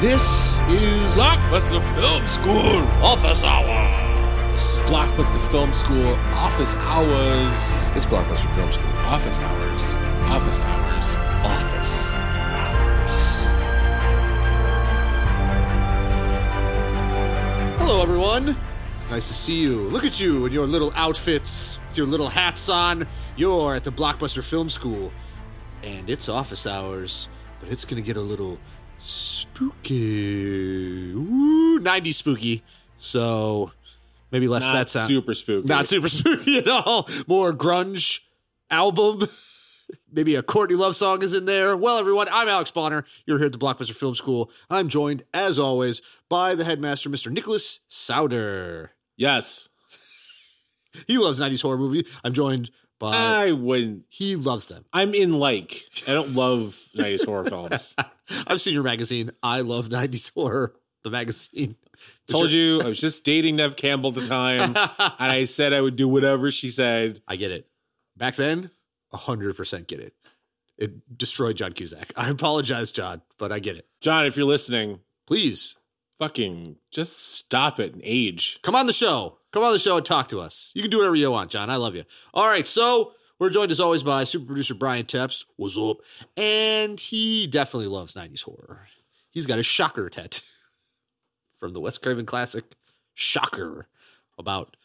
This is Blockbuster Film School. Office Hours. Blockbuster Film School. Office hours. It's Blockbuster Film School. Office hours. Office hours. Office Hours. Hello, everyone. It's nice to see you. Look at you in your little outfits, with your little hats on. You're at the Blockbuster Film School, and it's office hours, but it's gonna get a little spooky. Ooh, 90s spooky. So maybe less Not that sound. super spooky. Not super spooky at all. More grunge album. Maybe a Courtney Love song is in there. Well, everyone, I'm Alex Bonner. You're here at the Blockbuster Film School. I'm joined, as always, by the headmaster, Mr. Nicholas Souder. Yes. He loves 90s horror movie. I'm joined by. I wouldn't. he loves them. I'm in like. I don't love 90s horror films. I've seen your magazine. I love 90s horror, the magazine. Told you I was just dating Neve Campbell at the time, and I said I would do whatever she said. I get it. Back then, 100% get it. It destroyed John Cusack. I apologize, John, but I get it. John, if you're listening, Please fucking just stop it and age. come on the show. Come on the show and talk to us. You can do whatever you want, John. I love you. All right, so we're joined as always by super producer Brian Tepps. What's up? And he definitely loves 90s horror. He's got a shocker tattoo from the Wes Craven classic Shocker about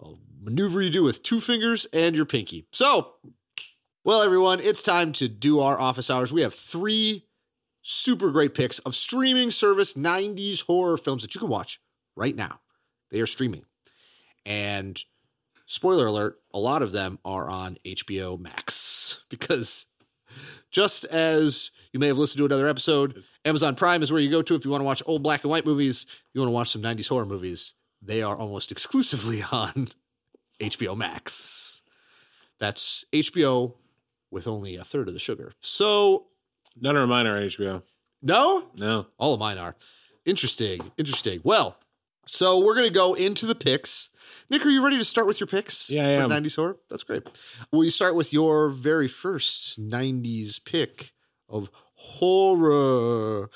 a maneuver you do with two fingers and your pinky. So, well, everyone, it's time to do our office hours. We have three super great picks of streaming service 90s horror films that you can watch right now. They are streaming. And spoiler alert, a lot of them are on HBO Max because just as you may have listened to another episode, Amazon Prime is where you go to if you want to watch old black and white movies, you want to watch some 90s horror movies. They are almost exclusively on HBO Max. That's HBO with only a third of the sugar. So, None of mine are on HBO. no, No. all of mine are. Interesting. Interesting. Well, so we're going to go into the picks. Nick, are you ready to start with your picks? Yeah, I for am. 90s horror? That's great. Will you start with your very first 90s pick of horror?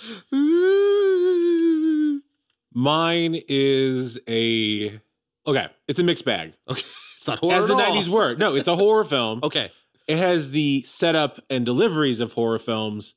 Mine is a okay. It's a mixed bag. Okay. It's not horror As the all. nineties were. No, it's a horror film. Okay. It has the setup and deliveries of horror films.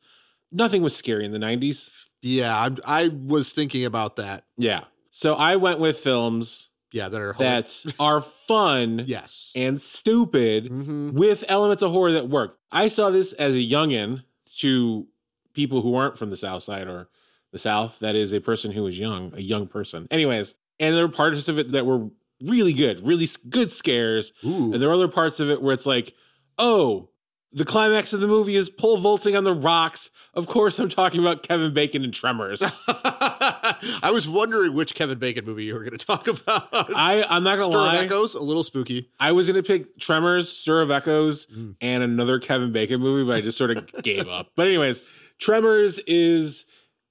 Nothing was scary in the nineties. Yeah, I'm, I was thinking about that. Yeah. So I went with films Yeah, that are that are fun yes. and stupid Mhm. with elements of horror that work. I saw this as a youngin to people who aren't from the South Side or the South. That is a person who was young, a young person. Anyways, and there were parts of it that were really good, really good scares. Ooh. And there are other parts of it where it's like, oh, the climax of the movie is pole vaulting on the rocks. Of course, I'm talking about Kevin Bacon and Tremors. I was wondering which Kevin Bacon movie you were going to talk about. I, I'm not gonna lie. Stir of. Echoes, a little spooky. I was gonna pick Tremors, Stir of Echoes, Mm. and another Kevin Bacon movie, but I just sort of gave up. But anyways, Tremors is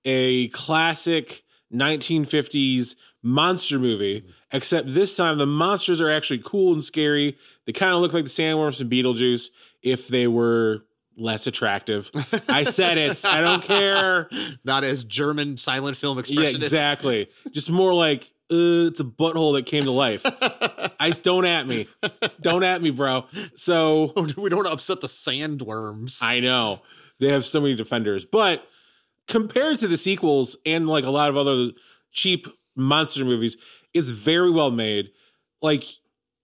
a classic 1950s monster movie, except this time the monsters are actually cool and scary. They kind of look like the sandworms from Beetlejuice if they were less attractive. I said it. I don't care. Not as German silent film expressionist. Yeah, exactly. Just more like uh, it's a butthole that came to life. I don't at me, don't at me, bro. So we don't want to upset the sandworms. I know they have so many defenders, but compared to the sequels and like a lot of other cheap monster movies, it's very well made. Like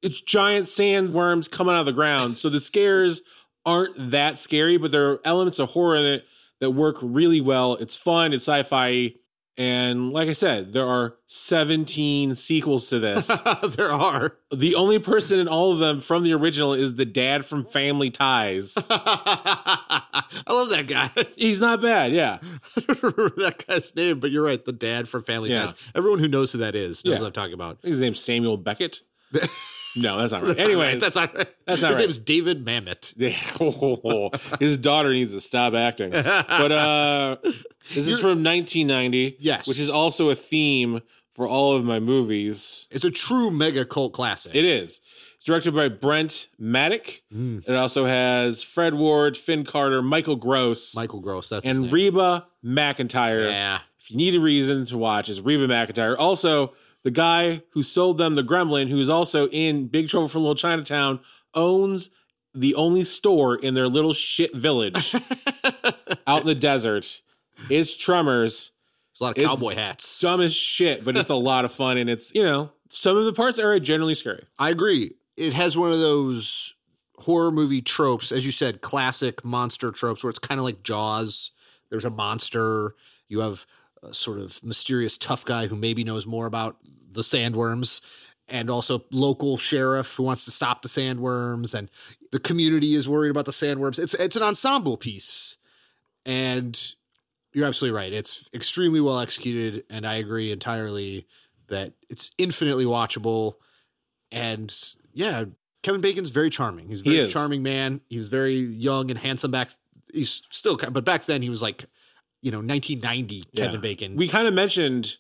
it's giant sandworms coming out of the ground, so the scares aren't that scary, but there are elements of horror in it that work really well. It's fun, it's sci-fi, and like I said, there are 17 sequels to this. there are. the only person in all of them from the original is the dad from Family Ties. I love that guy. He's not bad, yeah. I don't remember that guy's name, but you're right. The dad from Family Yeah. Ties. Everyone who knows who that is knows Yeah. what I'm talking about. His name's Samuel Beckett. No, that's not right. That's not right. that's not right. that's not His right. name's David Mamet. his daughter needs to stop acting. But uh this is You're- from 1990. Yes. Which is also a theme for all of my movies. It's a true mega cult classic. It is. It's directed by Brent Maddock. Mm. It also has Fred Ward, Finn Carter, Michael Gross, Michael Gross. That's and. Reba McEntire. Yeah. If you need a reason to watch, is Reba McEntire. Also, the guy who sold them the Gremlin, who is also in Big Trouble from Little Chinatown, owns the only store in their little shit village out in the desert. It's Tremors. It's a lot of It's cowboy hats. Dumb as shit, but it's a lot of fun. And it's, you know, some of the parts are generally scary. I agree. It has one of those horror movie tropes, as you said, classic monster tropes, where it's kind of like Jaws. There's a monster. You have sort of mysterious tough guy who maybe knows more about the sandworms, and also local sheriff who wants to stop the sandworms, and the community is worried about the sandworms. It's it's an ensemble piece, and you're absolutely right. It's extremely well executed, and I agree entirely that it's infinitely watchable. And yeah, Kevin Bacon's very charming. He's a very is. charming man. He was very young and handsome back. He's still, but back then he was like, you know, 1990 Kevin Yeah. Bacon. We kind of mentioned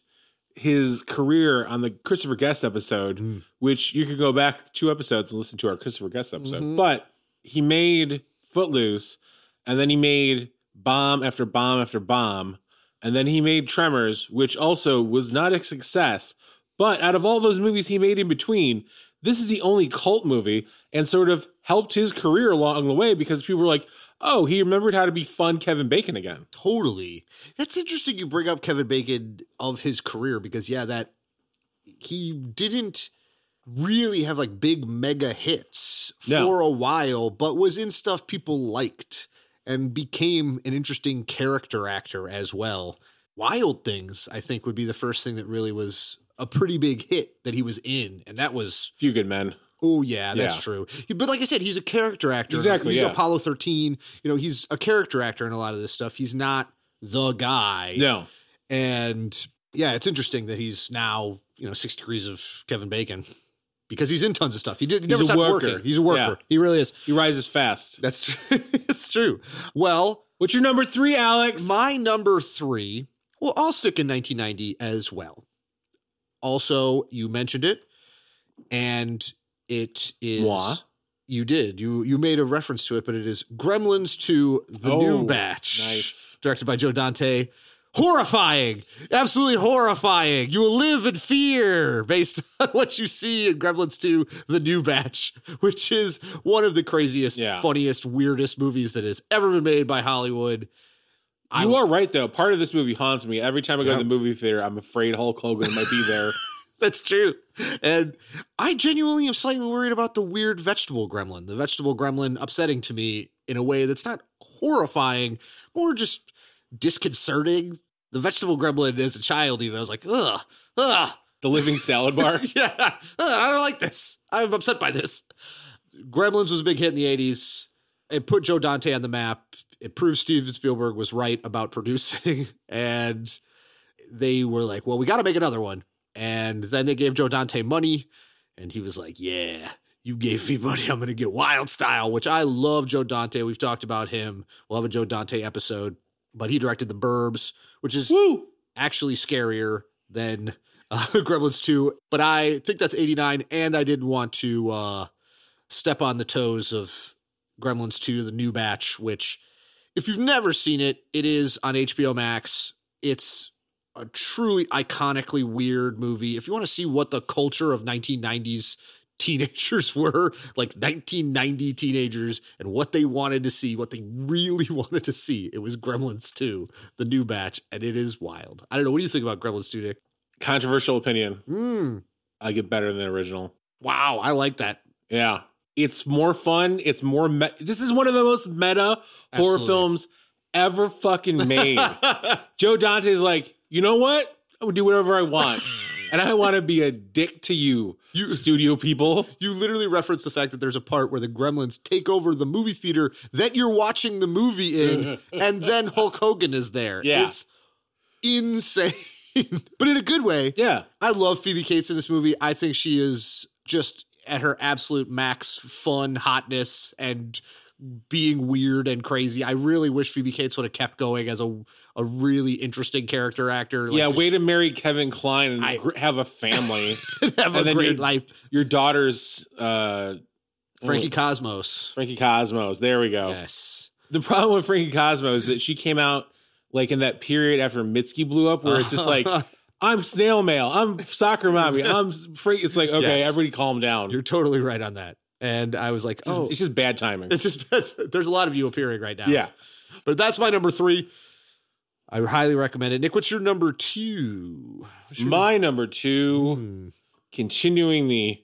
his career on the Christopher Guest episode, Mm. which you could go back two episodes and listen to our Christopher Guest episode. Mhm. But he made Footloose, and then he made bomb after bomb after bomb, and then he made Tremors, which also was not a success. But out of all those movies he made in between, this is the only cult movie and sort of helped his career along the way because people were like, oh, he remembered how to be fun Kevin Bacon again. Totally. That's interesting you bring up Kevin Bacon of his career because yeah, that he didn't really have like big mega hits No. for a while, but was in stuff people liked and became an interesting character actor as well. Wild Things, I think, would be the first thing that really was a pretty big hit that he was in. And that was Few good men. Oh yeah, that's Yeah. true. But like I said, he's a character actor. Exactly, He's yeah. Apollo 13. You know, he's a character actor in a lot of this stuff. He's not the guy. No. And yeah, it's interesting that he's now, you know, six degrees of Kevin Bacon. Because he's in tons of stuff. He did he never a stopped worker. working. He's a worker. Yeah. He really is. He rises fast. That's true. it's true. Well, What's your number three, Alex? my number three, well, I'll stick in 1990 as well. Also, you mentioned it, and it is. Moi? You did. You you made a reference to it, but it is Gremlins to the new Oh, batch. nice. Directed by Joe Dante. Horrifying. Absolutely horrifying. You will live in fear based on what you see in Gremlins 2, the new batch, which is one of the craziest, Yeah. funniest, weirdest movies that has ever been made by Hollywood. I- you are right, though. Part of this movie haunts me. Every time I go Yeah. to the movie theater, I'm afraid Hulk Hogan might be there. That's true. And I genuinely am slightly worried about the weird vegetable gremlin. The vegetable gremlin upsetting to me in a way that's not horrifying, more just disconcerting. The vegetable gremlin as a child, even, I was like, ugh, ugh. the living salad bar. Yeah, ugh, I don't like this. I'm upset by this. Gremlins was a big hit in the 80s. It put Joe Dante on the map. It proved Steven Spielberg was right about producing. And they were like, well, we got to make another one. And then they gave Joe Dante money. And he was like, yeah, you gave me money. I'm going to get Wild Style, which I love Joe Dante. We've talked about him. We'll have a Joe Dante episode. But he directed The Burbs, which is Woo! actually scarier than uh, Gremlins 2. But I think that's 89, and I didn't want to uh, step on the toes of Gremlins 2, the new batch, which, if you've never seen it, it is on HBO Max. It's a truly iconically weird movie. If you want to see what the culture of 1990s teenagers were, like 1990 teenagers, and what they wanted to see, what they really wanted to see, it was Gremlins 2, the new batch, and it is wild. I don't know. What do you think about Gremlins 2, Nick? Controversial opinion. Mm, I get better than the original. wow, I like that. Yeah. It's more fun. It's more. Me- this is one of the most meta horror films ever fucking made. Joe Dante's like, you know what? I would do whatever I want. and I want to be a dick to you, You- studio people. You literally reference the fact that there's a part where the gremlins take over the movie theater that you're watching the movie in, and then Hulk Hogan is there. Yeah. It's insane, but in a good way. Yeah. I love Phoebe Cates in this movie. I think she is just at her absolute max fun, hotness, and being weird and crazy. I really wish Phoebe Cates would have kept going as a a really interesting character actor. Like, yeah, way to marry Kevin Kline and I- have a family. have and a great you're- life. Your daughter's uh, Frankie Cosmos. Frankie Cosmos. There we go. Yes. The problem with Frankie Cosmos is that she came out like in that period after Mitski blew up, where it's just like. I'm snail mail. I'm soccer mommy. I'm free. It's like okay, Yes. everybody calm down. You're totally right on that. And I was like, oh, it's just bad timing. it's just there's a lot of you appearing right now. yeah, But that's my number three. I highly recommend it. Nick, what's your number two? Your- my number two, Hmm. continuing the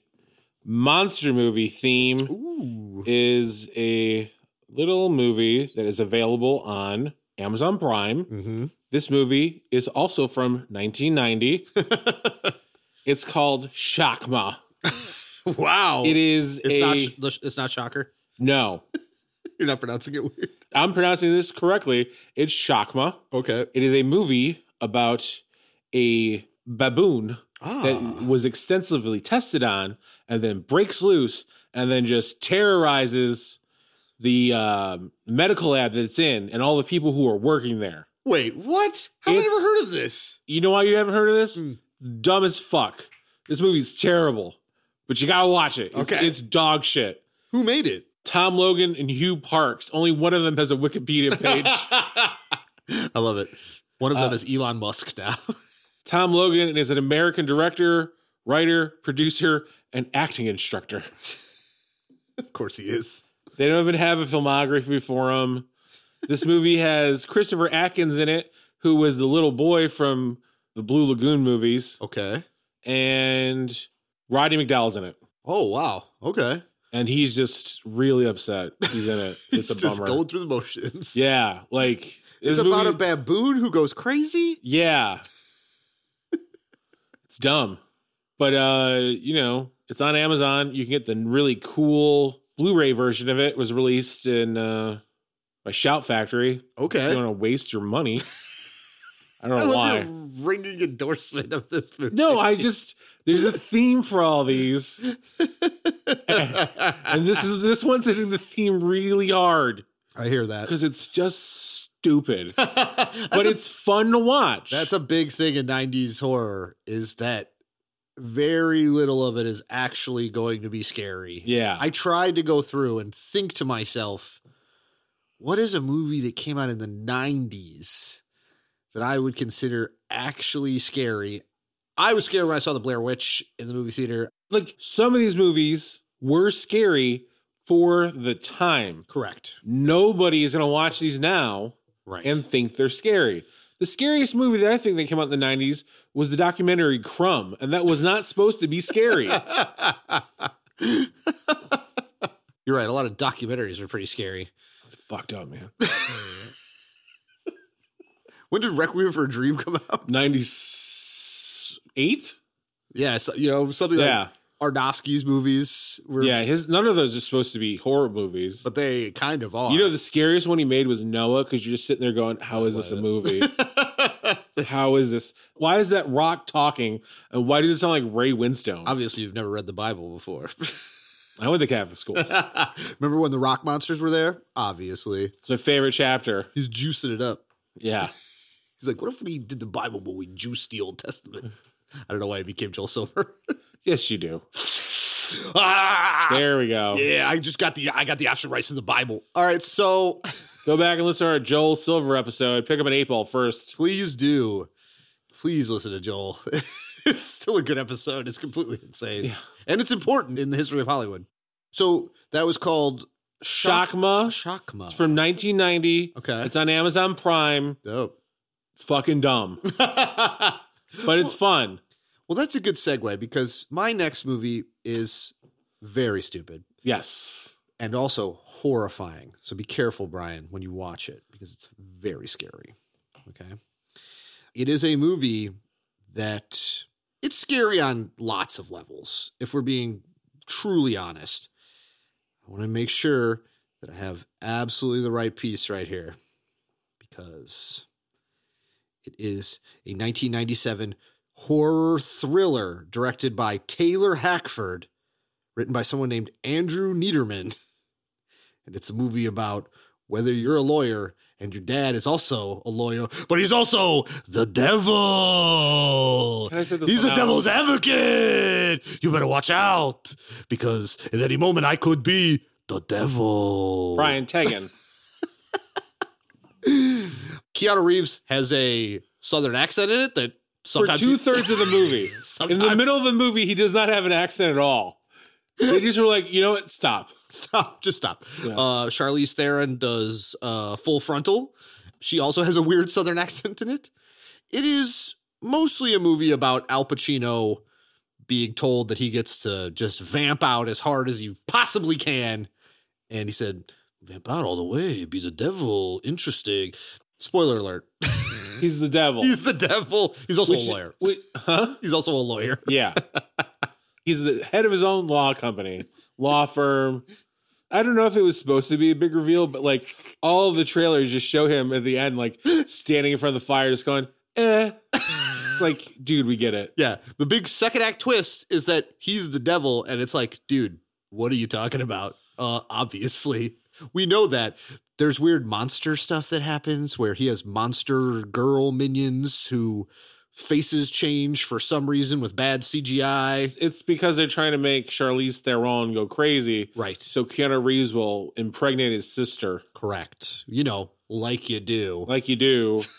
monster movie theme, Ooh. is a little movie that is available on Amazon Prime. Mm-hmm. This movie is also from 1990. it's called Shakma. Wow. It is it's a not sh- it's not shocker. no. You're not pronouncing it weird. I'm pronouncing this correctly. It's Shakma. Okay. It is a movie about a baboon Ah. that was extensively tested on and then breaks loose and then just terrorizes the um medical lab that it's in and all the people who are working there. Wait, what? How have I never heard of this? You know why you haven't heard of this? Hmm. Dumb as fuck. This movie's terrible, but you gotta watch it. It's, Okay. it's dog shit. Who made it? Tom Logan and Hugh Parks. Only one of them has a Wikipedia page. I love it. One of them Uh, is Elon Musk now. Tom Logan is an American director, writer, producer, and acting instructor. of course he is. They don't even have a filmography for him. This movie has Christopher Atkins in it, who was the little boy from the Blue Lagoon movies, Okay. and Roddy McDowall's in it. Oh wow. Okay. And he's just really upset. He's in it. It's a just going through the motions. Yeah, like It's about movie- a baboon who goes crazy. Yeah. it's dumb. But uh, you know, it's on Amazon. You can get the really cool Blu-ray version of it. It was released in uh by Shout Factory. If Okay. you don't want to waste your money. I don't I know love why. your ringing endorsement of this movie. No, I just there's a theme for all these. and this is this one's hitting the theme really hard I hear that. because it's just stupid. that's, but a, it's fun to watch. that's a big thing in 90s horror is that very little of it is actually going to be scary. yeah. I tried to go through and think to myself, what is a movie that came out in the 90s that I would consider actually scary? I was scared when I saw the Blair Witch in the movie theater. like some of these movies were scary for the time. Correct. Nobody is going to watch these now Right. and think they're scary. The scariest movie that I think that came out in the 90s was the documentary Crumb, and that was not supposed to be scary. You're right. A lot of documentaries are pretty scary. Fucked up, man. When did Requiem for a Dream come out? 98? Yeah, so, you know, something Yeah. like Aronofsky's movies were, Yeah, his none of those are supposed to be horror movies. but they kind of are. you know, the scariest one he made was Noah because you're just sitting there going, How is this a movie? How is this? Why is that rock talking? And why does it sound like Ray Winstone? Obviously, you've never read the Bible before. I went to Catholic school. Remember when the rock monsters were there? Obviously. It's my favorite chapter. He's juicing it up. Yeah. He's like, what if we did the Bible, but we juiced the Old Testament? I don't know why it became Joel Silver. Yes, you do. ah! There we go. Yeah, I just got the I got the option rights to the Bible. All right, so Go back and listen to our Joel Silver episode. Pick up an eight ball first. please do. Please listen to Joel. it's still a good episode. It's completely insane. Yeah. And it's important in the history of Hollywood. So that was called Shock Shakma. Shockma. It's from 1990. Okay. It's on Amazon Prime. Dope. It's fucking dumb, but it's fun. Well, that's a good segue because my next movie is very stupid Yes. and also horrifying. So be careful, Brian, when you watch it because it's very scary. Okay. It is a movie that it's scary on lots of levels. If we're being truly honest, I want to make sure that I have absolutely the right piece right here because it is a 1997 horror thriller directed by Taylor Hackford, written by someone named Andrew Neiderman, and it's a movie about whether you're a lawyer and your dad is also a lawyer, but he's also the devil. Can I say this He's the devil's advocate. You better watch out because at any moment I could be the devil. Brian Tegan. Keanu Reeves has a southern accent in it that For two thirds of the movie. In the middle of the movie, he does not have an accent at all. They just were like, you know what? Stop. Stop. Just stop. Yeah. Uh, Charlize Theron does uh, Full Frontal. She also has a weird Southern accent in it. It is mostly a movie about Al Pacino being told that he gets to just vamp out as hard as he possibly can. And he said, Vamp out all the way, be the devil. Interesting. Spoiler alert. He's the devil. He's the devil. He's also Which- a lawyer. wait, huh? He's also a lawyer. Yeah. He's the head of his own law company, law firm. I don't know if it was supposed to be a big reveal, but like all the trailers just show him at the end, like standing in front of the fire, just going, eh. It's like, dude, we get it. Yeah. The big second act twist is that he's the devil, and it's like, dude, what are you talking about? Uh, obviously. We know that. There's weird monster stuff that happens where he has monster girl minions who faces change for some reason with bad CGI. It's because they're trying to make Charlize Theron go crazy. Right. So Keanu Reeves will impregnate his sister, Correct. You know, like you do. like you do.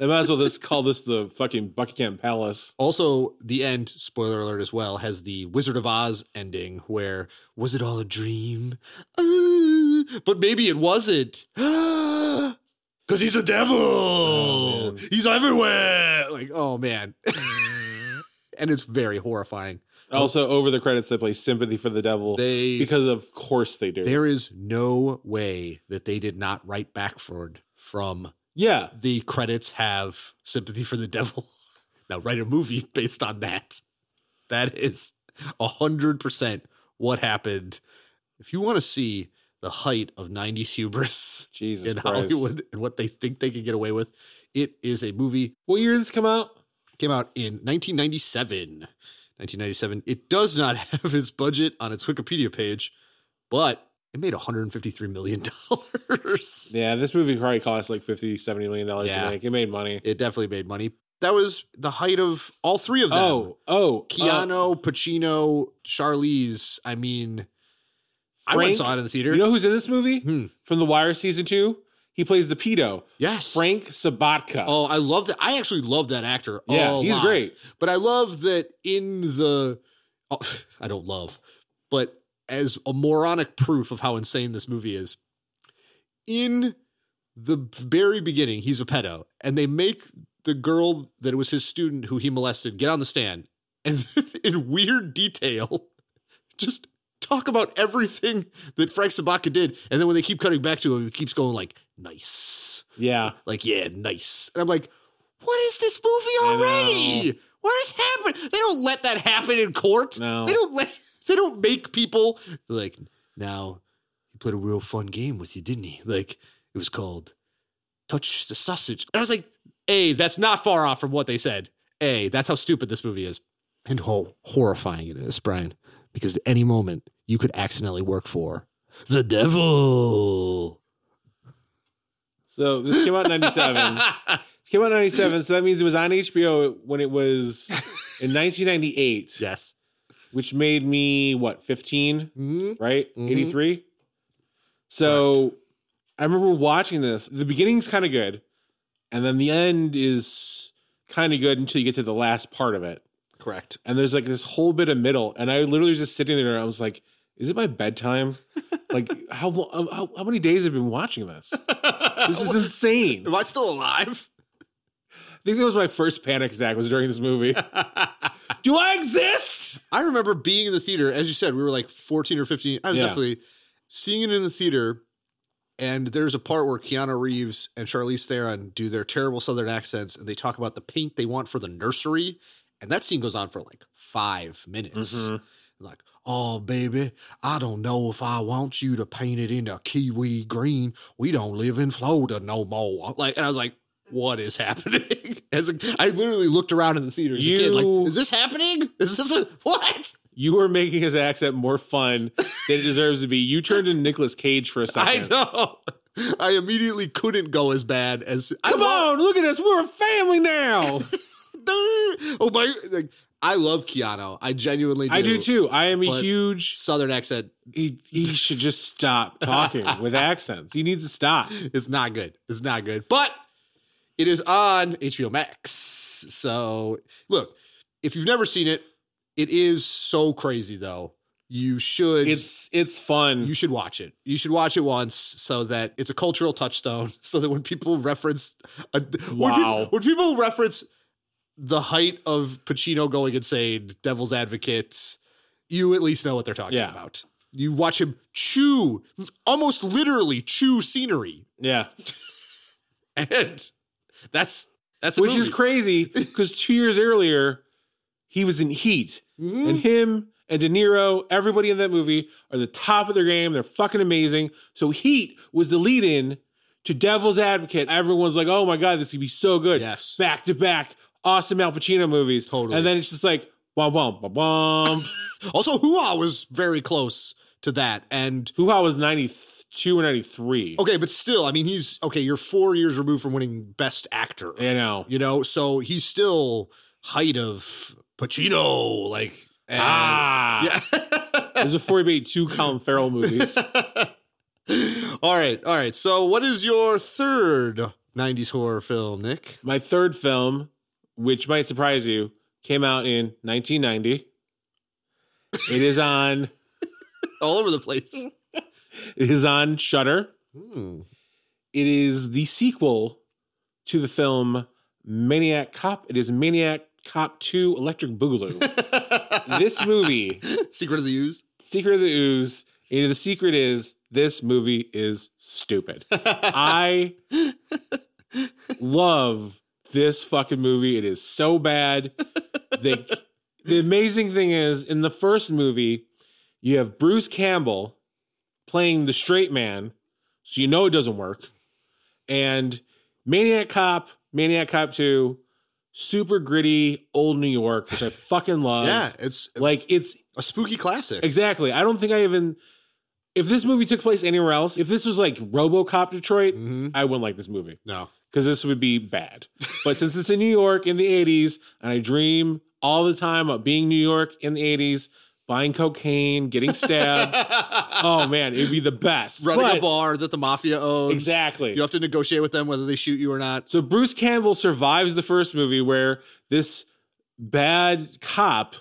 they might as well just call this the fucking Buckingham Palace. Also, the end, spoiler alert as well, has the Wizard of Oz ending where was it all a dream? Uh, but maybe it wasn't. Because he's a devil. Oh, he's everywhere. Like, oh man. and it's very horrifying. Also, over the credits, they play "Sympathy for the Devil" They because, of course, they do. there is no way that they did not write backward from yeah, the credits have sympathy for the devil. now write a movie based on that. That is a hundred percent what happened. If you want to see the height of 90s hubris Jesus in Christ. Hollywood and what they think they can get away with, it is a movie What year did this come out? came out in 1997. 1997. It does not have its budget on its Wikipedia page, but it made 153 million dollars. Yeah, this movie probably cost like 50 70 million dollars Yeah. to make. It made money. It definitely made money. That was the height of all three of them. Oh, oh, uh, Keanu, Pacino, Charlize. I mean, I went saw it in the theater. you know who's in this movie Hmm. from The Wire season two? He plays the pedo, yes. Frank Sobotka. Oh, I love that. I actually love that actor. yeah, he's lot. great. But I love that in the. Oh, I don't love, but as a moronic proof of how insane this movie is, in the very beginning, he's a pedo, and they make the girl that was his student who he molested get on the stand, and in weird detail, just talk about everything that Frank Sobotka did, and then when they keep cutting back to him, he keeps going like, "Nice." Yeah, like, yeah, nice. And I'm like, what is this movie already? What is happening? They don't let that happen in court. No. They don't let they don't make people like now he played a real fun game with you, didn't he? Like it was called Touch the Sausage. And I was like, A, that's not far off from what they said. A, that's how stupid this movie is. And how horrifying it is, Brian. Because at any moment you could accidentally work for the devil. so this came out in 97. this came out in 97, so that means it was on HBO when it was in 1998, yes. Which made me, what, 15? Mhm. right? Mhm. 83. So I remember watching this. The beginning's kind of good, and then the end is kind of good until you get to the last part of it. Correct. And there's like this whole bit of middle, and I literally was just sitting there. And I was like, "Is it my bedtime? like how, lo- how how many days have I been watching this? This is insane." Am I still alive? I think that was my first panic attack was during this movie. Do I exist? I remember being in the theater, as you said, we were like 14 or 15. I was Yeah. definitely seeing it in the theater. And there's a part where Keanu Reeves and Charlize Theron do their terrible Southern accents and they talk about the paint they want for the nursery. And that scene goes on for like five minutes. Mhm. Like, oh, baby, I don't know if I want you to paint it in a kiwi green. We don't live in Florida no more. Like, and I was like, what is happening? As a, I literally looked around in the theater as a kid, like, is this happening? Is this a what? you are making his accent more fun than it deserves to be. You turned into Nicolas Cage for a second. I know. I immediately couldn't go as bad as. Come I on, look at us. We're a family now. Oh my! Like, I love Keanu. I genuinely do. I do too. I am a huge. Southern accent. He, he should just stop talking with accents. He needs to stop. It's not good. It's not good. But it is on HBO Max. So look, if you've never seen it, it is so crazy though. You should. It's it's fun. you should watch it. You should watch it once so that it's a cultural touchstone. So that when people reference, a, when, Wow. people, when people reference the height of Pacino going insane, Devil's Advocate, you at least know what they're talking Yeah. about. You watch him chew, almost literally chew scenery, yeah, and that's that's which is crazy because two years earlier he was in Heat, Mhm. and him and De Niro, everybody in that movie are the top of their game. They're fucking amazing. So Heat was the lead-in to Devil's Advocate. Everyone's like, "Oh my god, this could be so good." Yes. back to back, awesome Al Pacino movies. Totally. And then it's just like, bum bum bum bum. Also, Hua was very close to that, and Hoo Ha was ninety-two or ninety-three. okay, but still, I mean, he's okay. You're four years removed from winning Best Actor. You know. You know, so he's still height of Pacino, like. and- Ah, Yeah. is before he made two Colin Farrell movies. all right, all right. So, what is your third '90s horror film, Nick? My third film, which might surprise you, came out in 1990. It is on. All over the place. It is on Shudder. Hmm. It is the sequel to the film Maniac Cop. It is Maniac Cop 2 Electric Boogaloo. this movie, Secret of the Ooze. Secret of the Ooze, and the secret is this movie is stupid. I love this fucking movie. It is so bad. The, the amazing thing is, in the first movie, you have Bruce Campbell playing the straight man, so you know it doesn't work. And Maniac Cop, Maniac Cop 2, super gritty old New York, which I fucking love. Yeah, it's Like it's a spooky classic. exactly. I don't think I even if this movie took place anywhere else, if this was like RoboCop Detroit, Mhm. I wouldn't like this movie No. because this would be bad. But since it's in New York in the 80s and I dream all the time about being New York in the 80s, buying cocaine, getting stabbed, oh man, it'd be the best. Running But- a bar that the mafia owns. Exactly. You have to negotiate with them whether they shoot you or not. So Bruce Campbell survives the first movie where this bad cop,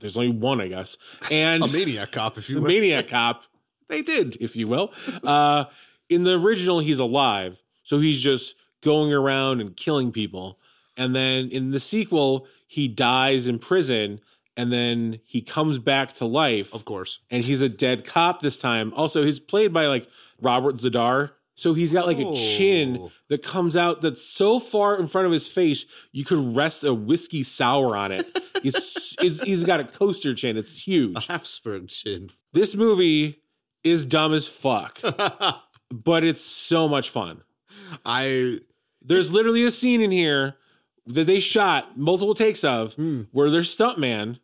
there's only one, I guess, and A maniac cop, if you will. maniac cop, they did, if you will. Uh, in the original, he's alive, so he's just going around and killing people. And then in the sequel, he dies in prison, and then he comes back to life Of course. and he's a dead cop this time. Also, he's played by like Robert Z'Dar. So he's got like a chin Oh. that comes out that's so far in front of his face you could rest a whiskey sour on it. It's, it's he's got a coaster chin. It's huge. Habsburg chin. This movie is dumb as fuck, but it's so much fun. I There's literally a scene in here that they shot multiple takes of hmm. where their stuntman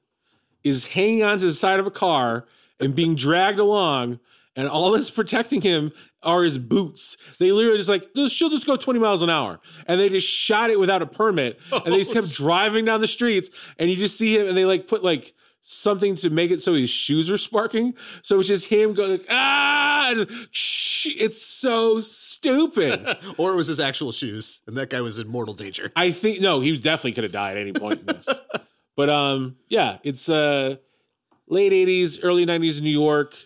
is hanging onto the side of a car and being dragged along, and all that's protecting him are his boots. They literally just like, she'll just go 20 miles an hour. And they just shot it without a permit. And they just kept driving down the streets, and you just see him, and they like put like something to make it so his shoes are sparking. So it's just him going, like, ah, just- it's so stupid. or it was his actual shoes, and that guy was in mortal danger. I think no, he definitely could have died at any point in this. but um, yeah, it's uh late '80s, early '90s New York.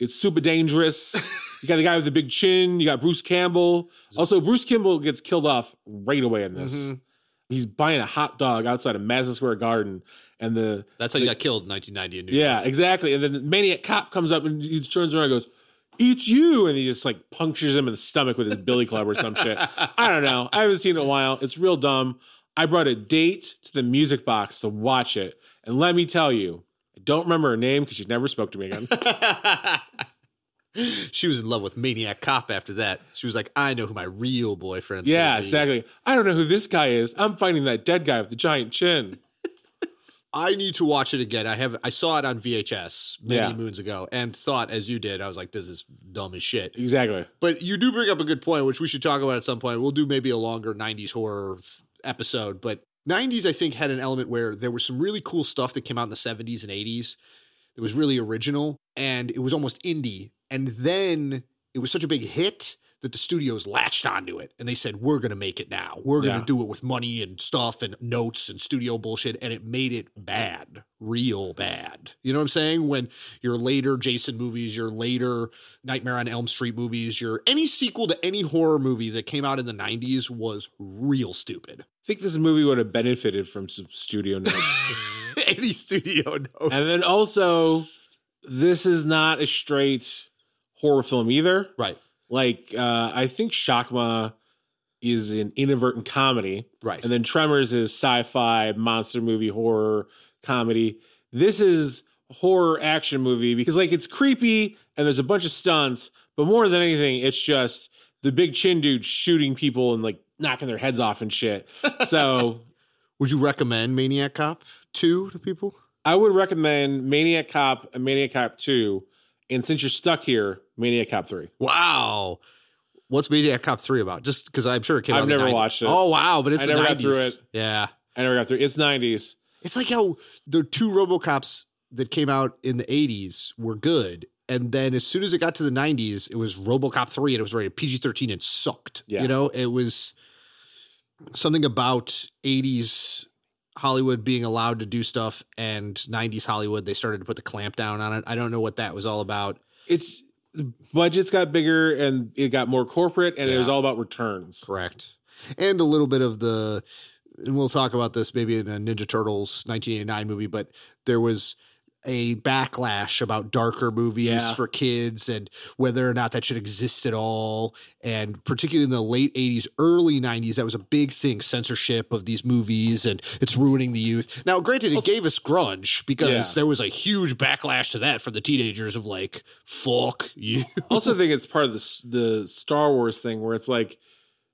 It's super dangerous. You got the guy with the big chin. You got Bruce Campbell. Also, Bruce Campbell gets killed off right away in this. He's buying a hot dog outside of Madison Square Garden, and the That's how you got killed in 1990 in New York. yeah, exactly. And then the maniac cop comes up and he turns around and goes, It's you. And he just like punctures him in the stomach with his billy club or some shit. I don't know. I haven't seen it in a while. It's real dumb. I brought a date to the music box to watch it. And let me tell you, I don't remember her name because she never spoke to me again. She was in love with Maniac Cop after that. She was like, I know who my real boyfriend's yeah, be." exactly. I don't know who this guy is. I'm finding that dead guy with the giant chin. I need to watch it again. I have I saw it on VHS many Yeah. moons ago and thought as you did. I was like, this is dumb as shit. Exactly. But you do bring up a good point, which we should talk about at some point. We'll do maybe a longer 90s horror th- episode. But 90s, I think, had an element where there was some really cool stuff that came out in the 70s and 80s that was really original and it was almost indie. And then it was such a big hit that the studios latched onto it and they said, we're going to make it now. We're going to Yeah. do it with money and stuff and notes and studio bullshit. And it made it bad, real bad. You know what I'm saying? When your later Jason movies, your later Nightmare on Elm Street movies, your any sequel to any horror movie that came out in the 90s was real stupid. I think this movie would have benefited from some studio notes. any studio notes. and then also, this is not a straight horror film either. right, Like, uh, I think Shakma is an inadvertent comedy. right. And then Tremors is sci-fi, monster movie, horror, comedy. This is horror action movie because like it's creepy and there's a bunch of stunts, but more than anything, it's just the big chin dude shooting people and like knocking their heads off and shit. So Would you recommend Maniac Cop 2 to people? I would recommend Maniac Cop and Maniac Cop 2. And since you're stuck here, Maniac Cop 3. Wow. What's Maniac Cop 3 about? Just because I'm sure it came out. I've out never 90s. watched it. Oh, wow. But it's I the never 90s. got through it. Yeah. I never got through. It's 90s. It's like how the two Robocops that came out in the 80s were good. And then as soon as it got to the 90s, it was Robocop 3 and it was rated PG 13 and sucked. Yeah. You know, it was something about 80s Hollywood being allowed to do stuff and 90s Hollywood, they started to put the clamp down on it. I don't know what that was all about. It's budgets got bigger and it got more corporate and it was all about returns. Correct. And a little bit of the, and we'll talk about this maybe in a Ninja Turtles 1989 movie, but there was a backlash about darker movies Yeah. for kids and whether or not that should exist at all. And particularly in the late 80s, early 90s, that was a big thing censorship of these movies and it's ruining the youth. Now, granted, it gave us grunge because Yeah. there was a huge backlash to that from the teenagers of like, fuck you. also think it's part of the the Star Wars thing where it's like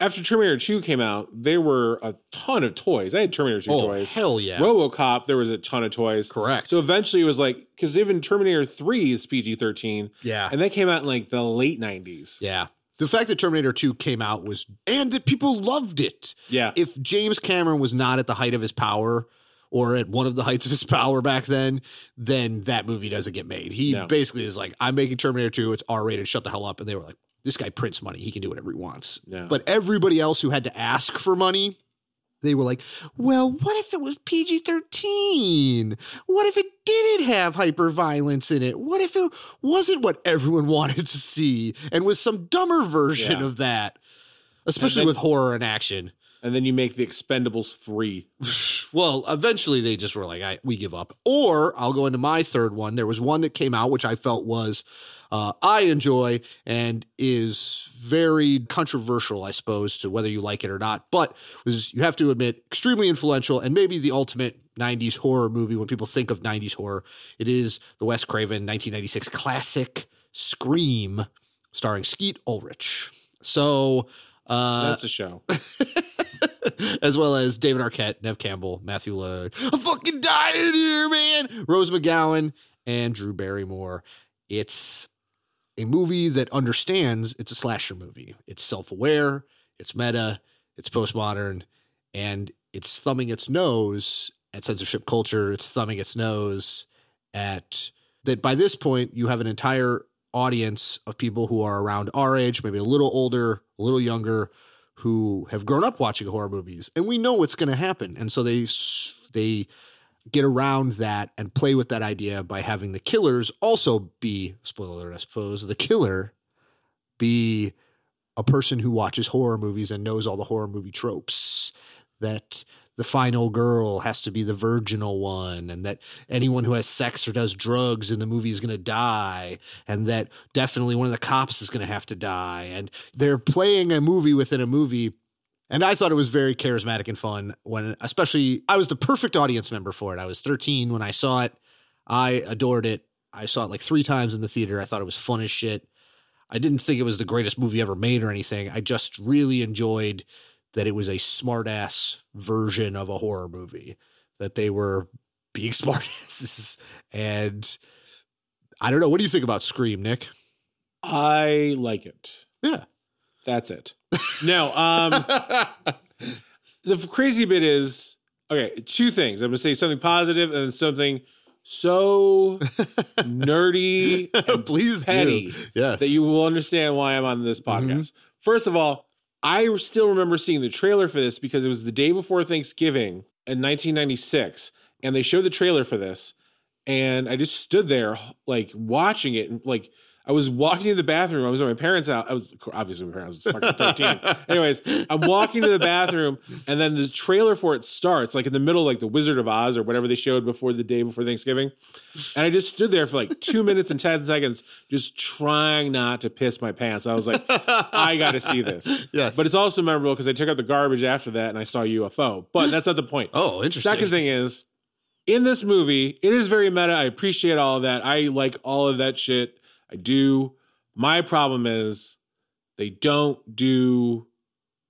after Terminator 2 came out, there were a ton of toys. I had Terminator 2 Oh, toys. hell yeah. RoboCop, there was a ton of toys. Correct. So eventually it was like because even Terminator 3 is PG 13. yeah. And that came out in like the late 90s. Yeah. The fact that Terminator 2 came out was, and that people loved it. Yeah. If James Cameron was not at the height of his power or at one of the heights of his power back then, then that movie doesn't get made. He No. basically is like, I'm making Terminator 2, it's R rated, shut the hell up. And they were like, this guy prints money. He can do whatever he wants. Yeah. But everybody else who had to ask for money, they were like, well, what if it was PG 13? What if it didn't have hyper violence in it? What if it wasn't what everyone wanted to see and was some dumber version Yeah. of that? Especially then- with horror and action. And then you make the Expendables 3. Well, eventually they just were like, I, we give up. Or I'll go into my third one. There was one that came out, which I felt was, uh, I enjoy and is very controversial, I suppose, to whether you like it or not. But was, you have to admit, extremely influential and maybe the ultimate 90s horror movie when people think of 90s horror. It is the Wes Craven 1996 classic Scream, starring Skeet Ulrich. So, uh, That's a show. as well as David Arquette, Neve Campbell, Matthew Lillard. I'm fucking dying here, man. Rose McGowan and Drew Barrymore. It's a movie that understands it's a slasher movie. It's self-aware, it's meta, it's postmodern, and it's thumbing its nose at censorship culture. It's thumbing its nose at that by this point you have an entire audience of people who are around our age, maybe a little older, a little younger, who have grown up watching horror movies, and we know what's going to happen, and so they they get around that and play with that idea by having the killers also be spoiler I suppose the killer be a person who watches horror movies and knows all the horror movie tropes that the final girl has to be the virginal one and that anyone who has sex or does drugs in the movie is going to die and that definitely one of the cops is going to have to die and they're playing a movie within a movie and I thought it was very charismatic and fun when, especially, I was the perfect audience member for it. I was 13 when I saw it. I adored it. I saw it like three times in the theater. I thought it was fun as shit. I didn't think it was the greatest movie ever made or anything. I just really enjoyed that it was a smart ass version of a horror movie. That they were being smartasses. And I don't know. What do you think about Scream, Nick? I like it. Yeah. That's it. No, um, the crazy bit is okay. Two things. I'm gonna say something positive and something so nerdy and Please petty do. Yes. that you will understand why I'm on this podcast. Mm-hmm. First of all, I still remember seeing the trailer for this because it was the day before Thanksgiving in 1996, and they showed the trailer for this, and I just stood there like watching it, and like I was walking to the bathroom. I was at my parents' house. I was obviously my parents. I was fucking 13. Anyways, I'm walking to the bathroom, and then the trailer for it starts, like in the middle, like the Wizard of Oz or whatever they showed before the day before Thanksgiving. And I just stood there for like two minutes and 10 seconds, just trying not to piss my pants. I was like, I got to see this. Yes. But it's also memorable because I took out the garbage after that and I saw UFO. But that's not the point. oh, interesting. Second thing is, in this movie, it is very meta. I appreciate all of that. I like all of that shit. I do. My problem is they don't do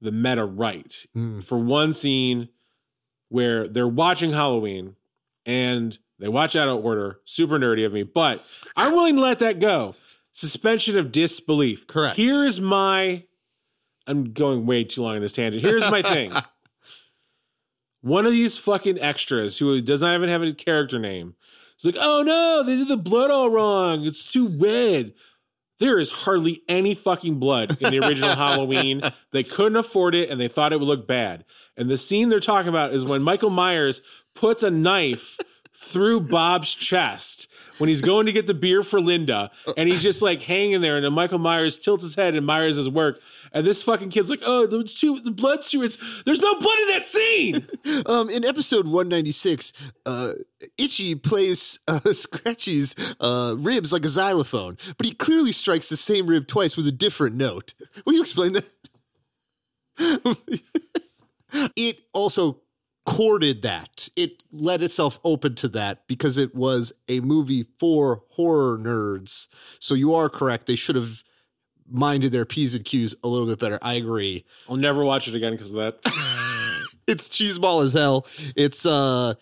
the meta right. Hmm. For one scene where they're watching Halloween and they watch out of order, super nerdy of me, but I'm willing to let that go. Suspension of disbelief. Correct. Here is my I'm going way too long in this tangent. Here's my thing. One of these fucking extras who does not even have a character name is like, oh no, they did the blood all wrong. It's too red. There is hardly any fucking blood in the original Halloween. They couldn't afford it and they thought it would look bad. And the scene they're talking about is when Michael Myers puts a knife through Bob's chest when he's going to get the beer for Linda and he's just like hanging there and then Michael Myers tilts his head and Myers' work. And this fucking kid's like, oh, the, too, the blood's too, there's no blood in that scene. Um, in episode 196, uh, Itchy plays uh, Scratchy's uh, ribs like a xylophone, but he clearly strikes the same rib twice with a different note. Will you explain that? it also courted that. It let itself open to that because it was a movie for horror nerds. So you are correct. They should have minded their P's and Q's a little bit better. I agree. I'll never watch it again because of that. It's cheeseball as hell. It's uh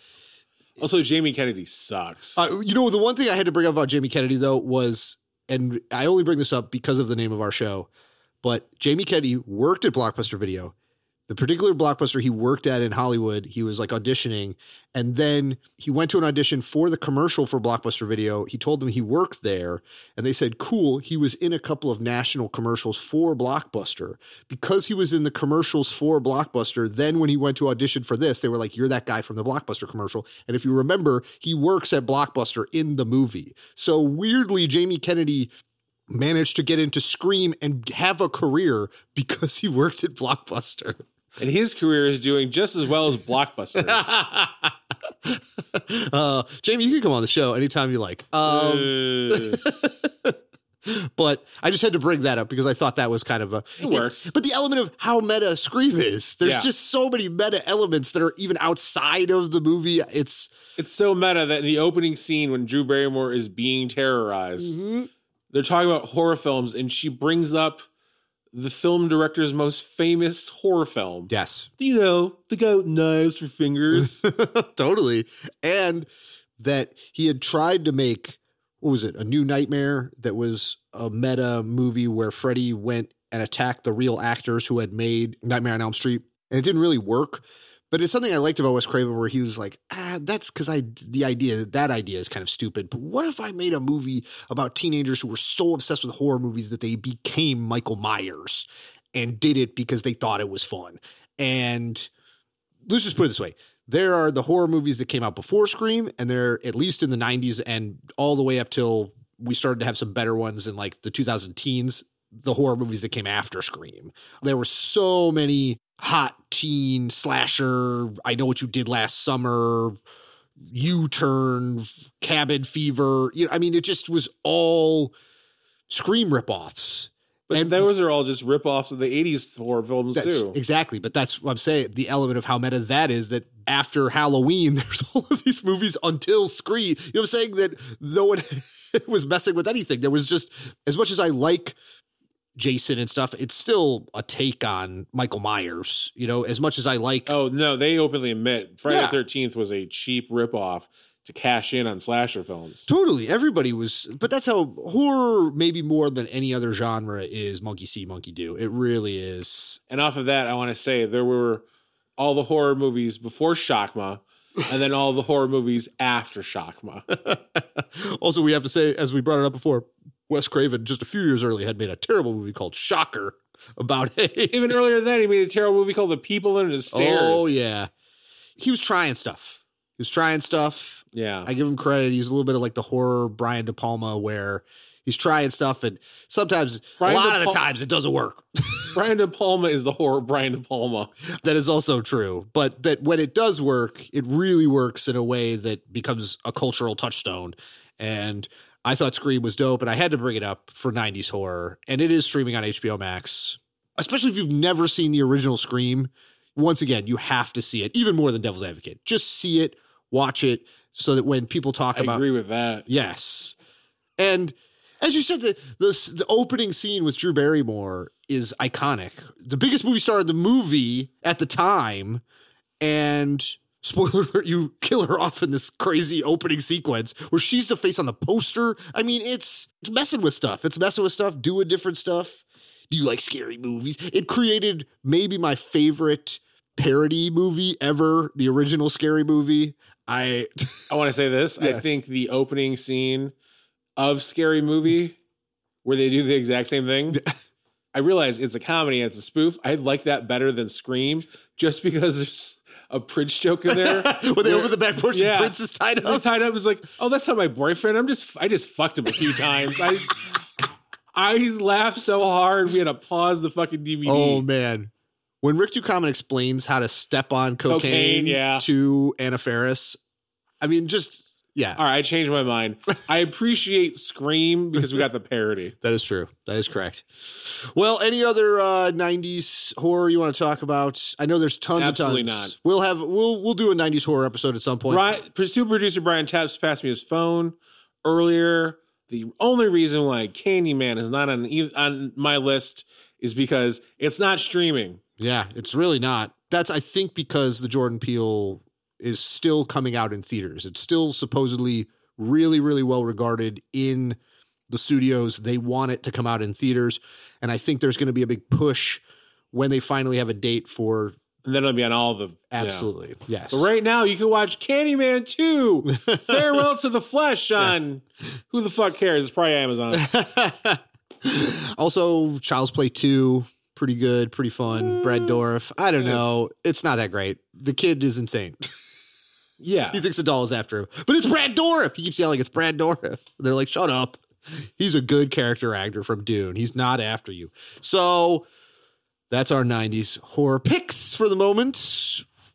Also, Jamie Kennedy sucks. Uh, you know, the one thing I had to bring up about Jamie Kennedy though was, and I only bring this up because of the name of our show, but Jamie Kennedy worked at Blockbuster Video. The particular blockbuster he worked at in Hollywood, he was like auditioning, and then he went to an audition for the commercial for Blockbuster Video. He told them he worked there, and they said, "Cool." He was in a couple of national commercials for Blockbuster because he was in the commercials for Blockbuster. Then when he went to audition for this, they were like, "You're that guy from the Blockbuster commercial." And if you remember, he works at Blockbuster in the movie. So weirdly, Jamie Kennedy managed to get into Scream and have a career because he worked at Blockbuster. And his career is doing just as well as Blockbusters. Uh, Jamie, you can come on the show anytime you like. Um, but I just had to bring that up because I thought that was kind of a It works. but the element of how meta Scream is, there's Yeah. just so many meta elements that are even outside of the movie. It's it's so meta that in the opening scene when Drew Barrymore is being terrorized, Mm-hmm. they're talking about horror films, and she brings up the film director's most famous horror film. yes, You know, the guy with knives for fingers. totally, and that he had tried to make what was it a new nightmare that was a meta movie where Freddy went and attacked the real actors who had made Nightmare on Elm Street, and it didn't really work. But it's something I liked about Wes Craven, where he was like, "Ah, that's because I the idea that idea is kind of stupid. But what if I made a movie about teenagers who were so obsessed with horror movies that they became Michael Myers and did it because they thought it was fun? And let's just put it this way: there are the horror movies that came out before Scream, and they're at least in the '90s and all the way up till we started to have some better ones in like the 2000 teens. The horror movies that came after Scream, there were so many hot teen slasher. I know what you did last summer. U turn, cabin fever. You know, I mean, it just was all Scream ripoffs. But And- those are all just ripoffs of the 80s horror films, too. Exactly. But that's what I'm saying. The element of how meta that is that after Halloween, there's all of these movies until Scream. You know what I'm saying? That no one was messing with anything. There was just, as much as I like Jason and stuff, it's still a take on Michael Myers. You know, as much as I like. Oh, no, they openly admit Friday the 13th was a cheap ripoff to cash in on slasher films. Totally. Everybody was, but that's how horror, maybe more than any other genre, is monkey see, monkey do. It really is. And off of that, I want to say there were all the horror movies before Shocker, and then all the horror movies after Shocker. also, we have to say, as we brought it up before, Wes Craven just a few years earlier had made a terrible movie called Shocker about a. Even earlier than that, he made a terrible movie called The People Under the Stairs. Oh yeah, he was trying stuff. He was trying stuff. yeah. I give him credit. He's a little bit of like the horror Brian De Palma, where he's trying stuff, and sometimes Brian a lot of the times it doesn't work. Brian De Palma is the horror Brian De Palma. that is also true, but that when it does work, it really works in a way that becomes a cultural touchstone. And I thought Scream was dope, and I had to bring it up for '90s horror, and it is streaming on HBO Max. Especially if you've never seen the original Scream, once again, you have to see it, even more than Devil's Advocate. Just see it, watch it, so that when people talk I about agree with that. Yes. And as you said, the, the the opening scene with Drew Barrymore is iconic. The biggest movie star in the movie at the time, and spoiler alert, you kill her off in this crazy opening sequence where she's the face on the poster. I mean, it's, it's messing with stuff. It's messing with stuff, doing different stuff. Do you like scary movies? It created maybe my favorite parody movie ever, the original scary movie. I I want to say this. I think the opening scene of Scary Movie, where they do the exact same thing, I realize it's a comedy and it's a spoof. I like that better than Scream, just because there's a Prince joke in there. when they open the back porch Yeah. and Prince is tied the up. tied up is like, oh, that's not my boyfriend. I'm just, I just fucked him a few times. I, I laughed so hard we had to pause the fucking DVD. Oh man. When Rick Ducommun explains how to step on cocaine, Cocaine, yeah. to Anna Faris, I mean, just yeah, All right, I changed my mind. I appreciate Scream because we got the parody. that is true. That is correct. Well, any other uh, '90s horror you want to talk about? I know there's tons Absolutely of tons. not. We'll have we'll we'll do a '90s horror episode at some point. Brian, super producer Brian Taps passed me his phone earlier. The only reason why Candyman is not on on my list is because it's not streaming. Yeah, it's really not. That's I think because the Jordan Peele is still coming out in theaters. It's still supposedly really really well regarded in the studios. They want it to come out in theaters, and I think there's going to be a big push when they finally have a date for And then it'll be on all the absolutely. Yes. But right now, you can watch Candyman 2, Farewell to the Flesh on who the fuck cares? It's probably Amazon. also, Child's Play 2, pretty good, pretty fun. Brad mm. Dourif. I don't know. It's not that great. The kid is insane. Yeah. He thinks the doll is after him. But it's Brad Dourif. He keeps yelling, it's Brad Dourif. They're like, shut up. He's a good character actor from Dune. He's not after you. So that's our 90s horror picks for the moment.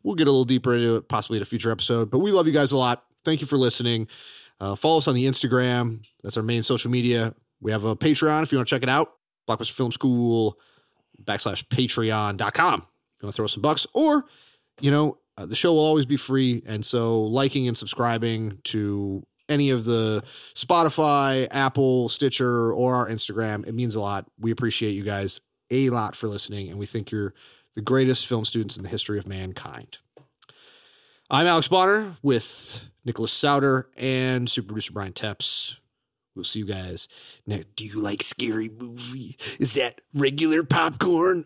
We'll get a little deeper into it possibly in a future episode. But we love you guys a lot. Thank you for listening. Uh, follow us on the Instagram. That's our main social media. We have a Patreon if you want to check it out. Blockbuster Film School backslash patreon.com. If you want to throw us some bucks or, you know, uh, the show will always be free. And so liking and subscribing to any of the Spotify, Apple, Stitcher, or our Instagram, it means a lot. We appreciate you guys a lot for listening. And we think you're the greatest film students in the history of mankind. I'm Alex Bonner with Nicholas Souter and super producer Brian Tepps. We'll see you guys next. Do you like scary movie? Is that regular popcorn